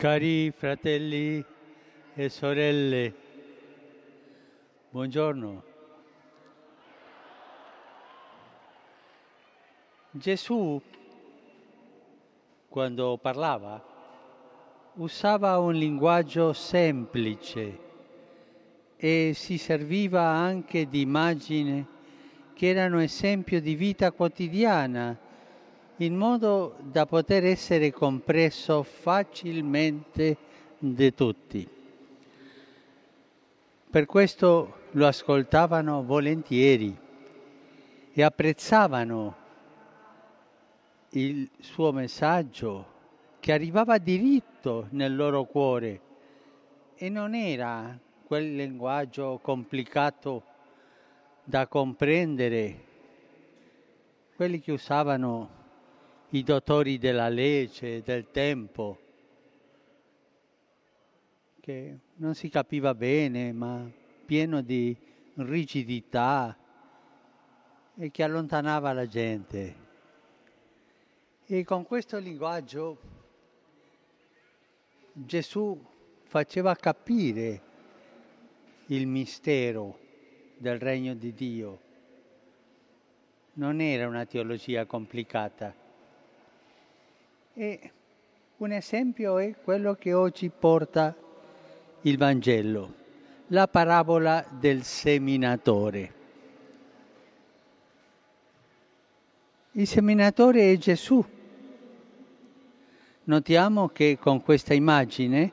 Cari fratelli e sorelle, buongiorno. Gesù, quando parlava, usava un linguaggio semplice e si serviva anche di immagini che erano esempio di vita quotidiana in modo da poter essere compreso facilmente da tutti. Per questo lo ascoltavano volentieri e apprezzavano il suo messaggio che arrivava diritto nel loro cuore e non era quel linguaggio complicato da comprendere, quelli che usavano i dottori della legge, del tempo, che non si capiva bene, ma pieno di rigidità e che allontanava la gente. E con questo linguaggio Gesù faceva capire il mistero del regno di Dio. Non era una teologia complicata e un esempio è quello che oggi porta il Vangelo, la parabola del seminatore. Il seminatore è Gesù. Notiamo che con questa immagine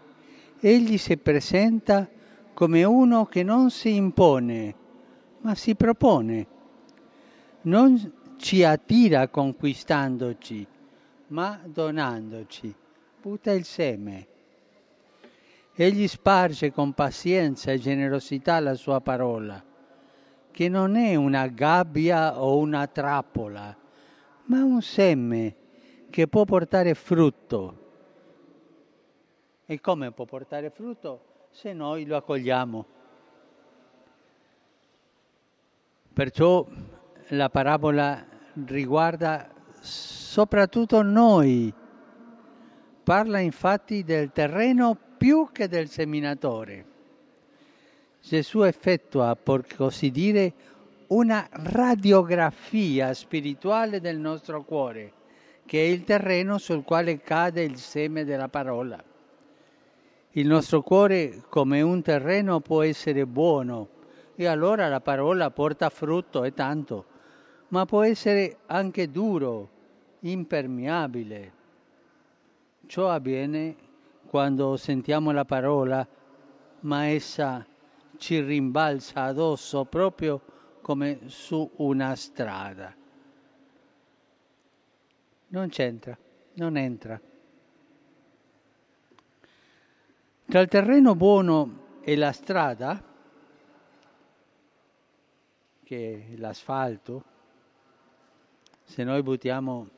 egli si presenta come uno che non si impone, ma si propone. Non ci attira conquistandoci, ma donandoci. Butta il seme. Egli sparge con pazienza e generosità la sua parola, che non è una gabbia o una trappola, ma un seme che può portare frutto. E come può portare frutto? Se noi lo accogliamo. Perciò la parabola riguarda soprattutto noi. Parla infatti del terreno più che del seminatore. Gesù effettua, per così dire, una radiografia spirituale del nostro cuore, che è il terreno sul quale cade il seme della parola. Il nostro cuore, come un terreno, può essere buono e allora la parola porta frutto e tanto, ma può essere anche duro, impermeabile. Ciò avviene quando sentiamo la parola, ma essa ci rimbalza addosso proprio come su una strada. Non c'entra, non entra. Tra il terreno buono e la strada, che è l'asfalto, se noi buttiamo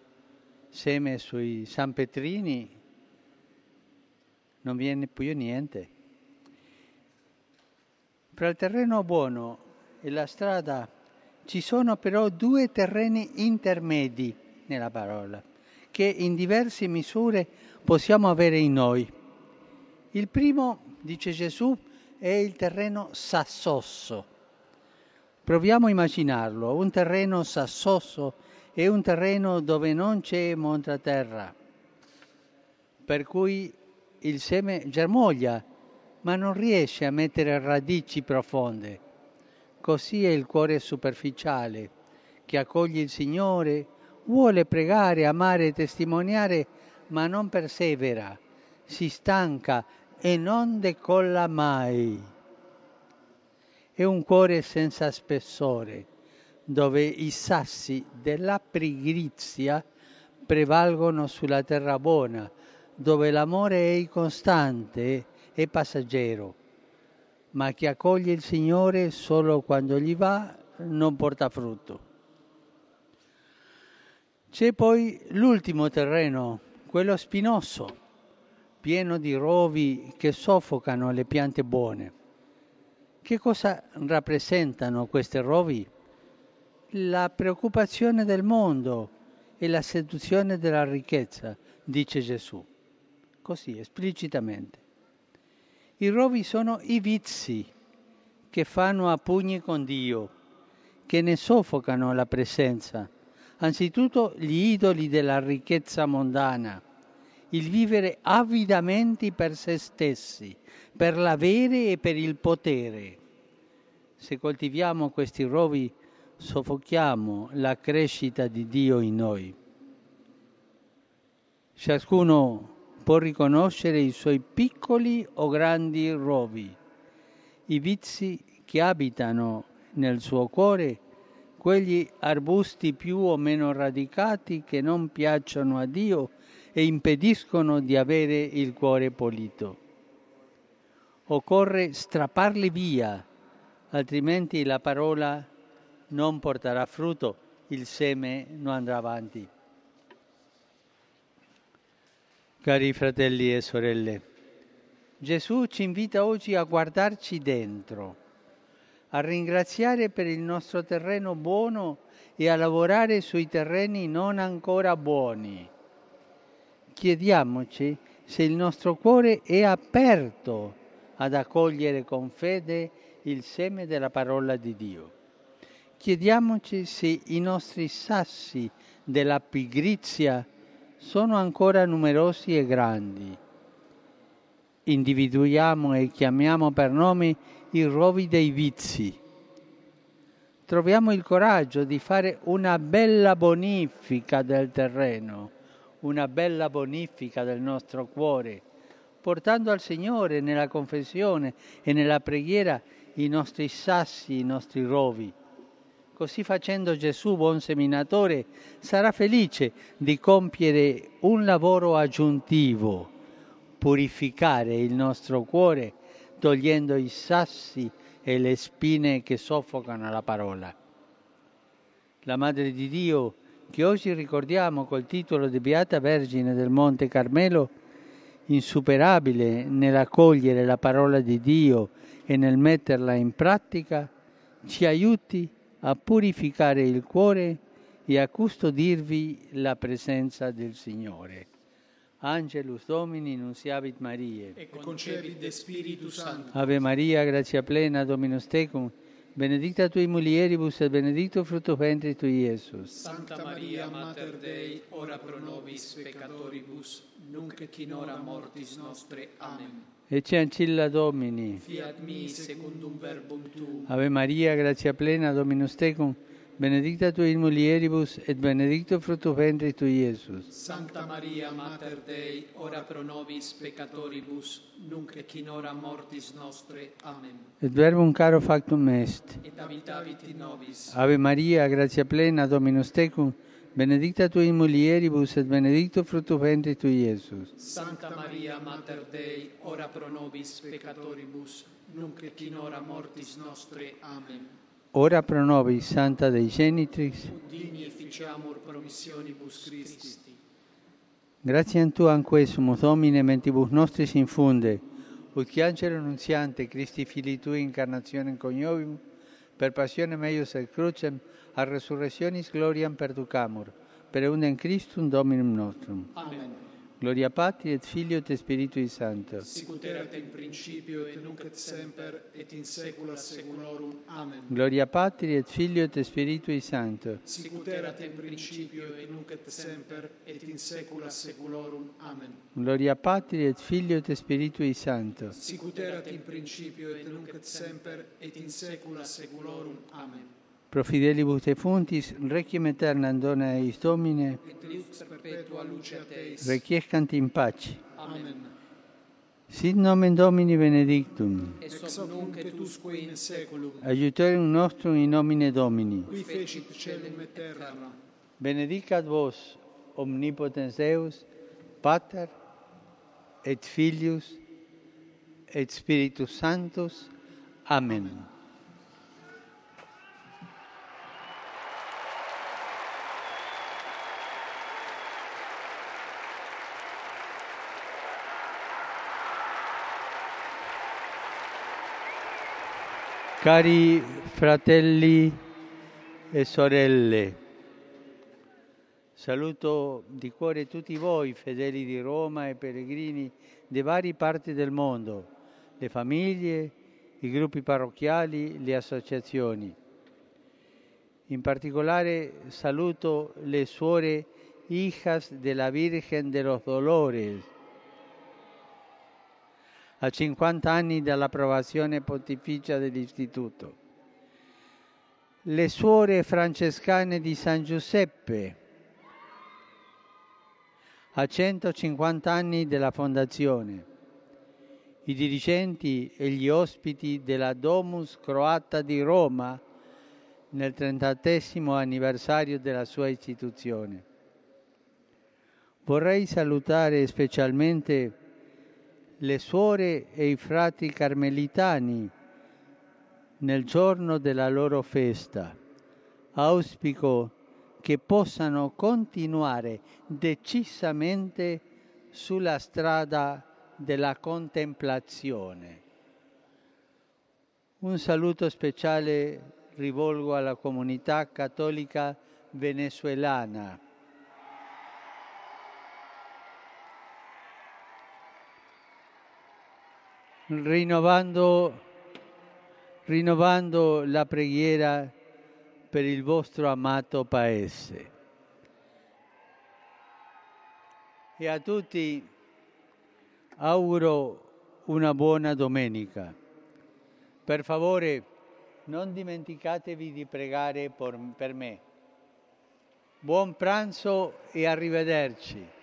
seme sui San Petrini non viene più niente. Fra il terreno buono e la strada ci sono però due terreni intermedi nella parola, che in diverse misure possiamo avere in noi. Il primo, dice Gesù, è il terreno sassoso. Proviamo a immaginarlo, un terreno sassoso è un terreno dove non c'è molta terra, per cui il seme germoglia, ma non riesce a mettere radici profonde. Così è il cuore superficiale, che accoglie il Signore, vuole pregare, amare e testimoniare, ma non persevera, si stanca e non decolla mai. È un cuore senza spessore dove i sassi della pigrizia prevalgono sulla terra buona, dove l'amore è incostante e passeggero, ma chi accoglie il Signore solo quando gli va non porta frutto. C'è poi l'ultimo terreno, quello spinoso, pieno di rovi che soffocano le piante buone. Che cosa rappresentano questi rovi? La preoccupazione del mondo e la seduzione della ricchezza, dice Gesù. così esplicitamente. I rovi sono i vizi che fanno a pugni con Dio, che ne soffocano la presenza. Anzitutto gli idoli della ricchezza mondana, il vivere avidamente per se stessi, per l'avere e per il potere. Se coltiviamo questi rovi, soffochiamo la crescita di Dio in noi. Ciascuno può riconoscere i suoi piccoli o grandi rovi, i vizi che abitano nel suo cuore, quegli arbusti più o meno radicati che non piacciono a Dio e impediscono di avere il cuore pulito. Occorre strapparli via, altrimenti la parola non porterà frutto, il seme non andrà avanti. Cari fratelli e sorelle, Gesù ci invita oggi a guardarci dentro, a ringraziare per il nostro terreno buono e a lavorare sui terreni non ancora buoni. Chiediamoci se il nostro cuore è aperto ad accogliere con fede il seme della parola di Dio. Chiediamoci se i nostri sassi della pigrizia sono ancora numerosi e grandi. Individuiamo e chiamiamo per nome i rovi dei vizi. Troviamo il coraggio di fare una bella bonifica del terreno, una bella bonifica del nostro cuore, portando al Signore nella confessione e nella preghiera i nostri sassi, i nostri rovi Così facendo Gesù, buon seminatore, sarà felice di compiere un lavoro aggiuntivo, purificare il nostro cuore, togliendo i sassi e le spine che soffocano la parola. La Madre di Dio, che oggi ricordiamo col titolo di Beata Vergine del Monte Carmelo, insuperabile nell'accogliere la parola di Dio e nel metterla in pratica, ci aiuti a purificare il cuore e a custodirvi la presenza del Signore. Angelus Domini, nunciavit Maria. E concepit de Spiritu Sancto. Ave Maria, grazia plena, Dominus tecum, benedicta tui mulieribus et benedictus fructus ventris tui, Iesus. Santa Maria, Mater Dei, ora pro nobis peccatoribus, nunc et in hora mortis nostre. Amen. Ecce ancilla Domini. Fiat mi secundum verbum tuum. Ave Maria, grazia plena, Dominus tecum, benedicta tu in mulieribus, et benedicto fructus ventris tui Iesus. Santa Maria, Mater Dei, ora pro nobis peccatoribus, nunc et in hora mortis nostre. Amen. Et verbum caro factum est. Et habitavit in nobis. Ave Maria, gratia plena, Dominus tecum, benedicta tu in mulieribus, et benedicto fructus ventris tui Iesus. Santa Maria, Mater Dei, ora pro nobis peccatoribus, nunc et in hora mortis nostre. Amen. Ora pro nobis, Santa Dei Genitrix, Digni efficiamur promissionibus Christi. gratiam Tuam quesumus, Domine, mentibus nostris infunde, ut qui angelo nunziante Christi Filii Tui incarnationem coniovium, per passionem eius et crucem, a resurrectionis gloriam perducamur, per eundem Christum Dominum nostrum. Amen. Gloria Patri et Filio et Spiritui Sancto. Sicut erat in principio et nunc et semper et in saecula saeculorum. Amen. Gloria Patri et Filio et Spiritui Sancto. Sicut erat in principio et nunc et semper et in saecula saeculorum. Amen. Gloria Patri et Filio et Spiritui Sancto. Sicut erat in principio et nunc et semper et in saecula saeculorum. Amen. Pro fidelibus defuntis, requiem aeternam dona eis Domine, et lux perpetua luce Teis. Requiescant in pace. Amen. Sit nomen Domini benedictum. Ex hoc nunc et usque in saeculum. Aiuterium nostrum in nomine Domini. Qui fecit celum et terram. Benedicat vos omnipotens Deus, Pater et Filius et Spiritus Sanctus. Amen. Amen. Cari fratelli e sorelle, Saluto di cuore tutti voi, fedeli di Roma e pellegrini di varie parti del mondo, le famiglie, i gruppi parrocchiali, le associazioni. In particolare saluto le suore hijas della Virgen de los Dolores. A 50 anni dall'approvazione pontificia dell'istituto. Le suore francescane di San Giuseppe a 150 anni della fondazione, i dirigenti e gli ospiti della Domus Croata di Roma nel 30 anniversario della sua istituzione. Vorrei salutare specialmente le suore e i frati carmelitani nel giorno della loro festa. Auspico che possano continuare decisamente sulla strada della contemplazione. Un saluto speciale rivolgo alla comunità cattolica venezuelana. Rinnovando, rinnovando la preghiera per il vostro amato Paese. E a tutti auguro una buona domenica. Per favore non dimenticatevi di pregare per me. Buon pranzo e arrivederci.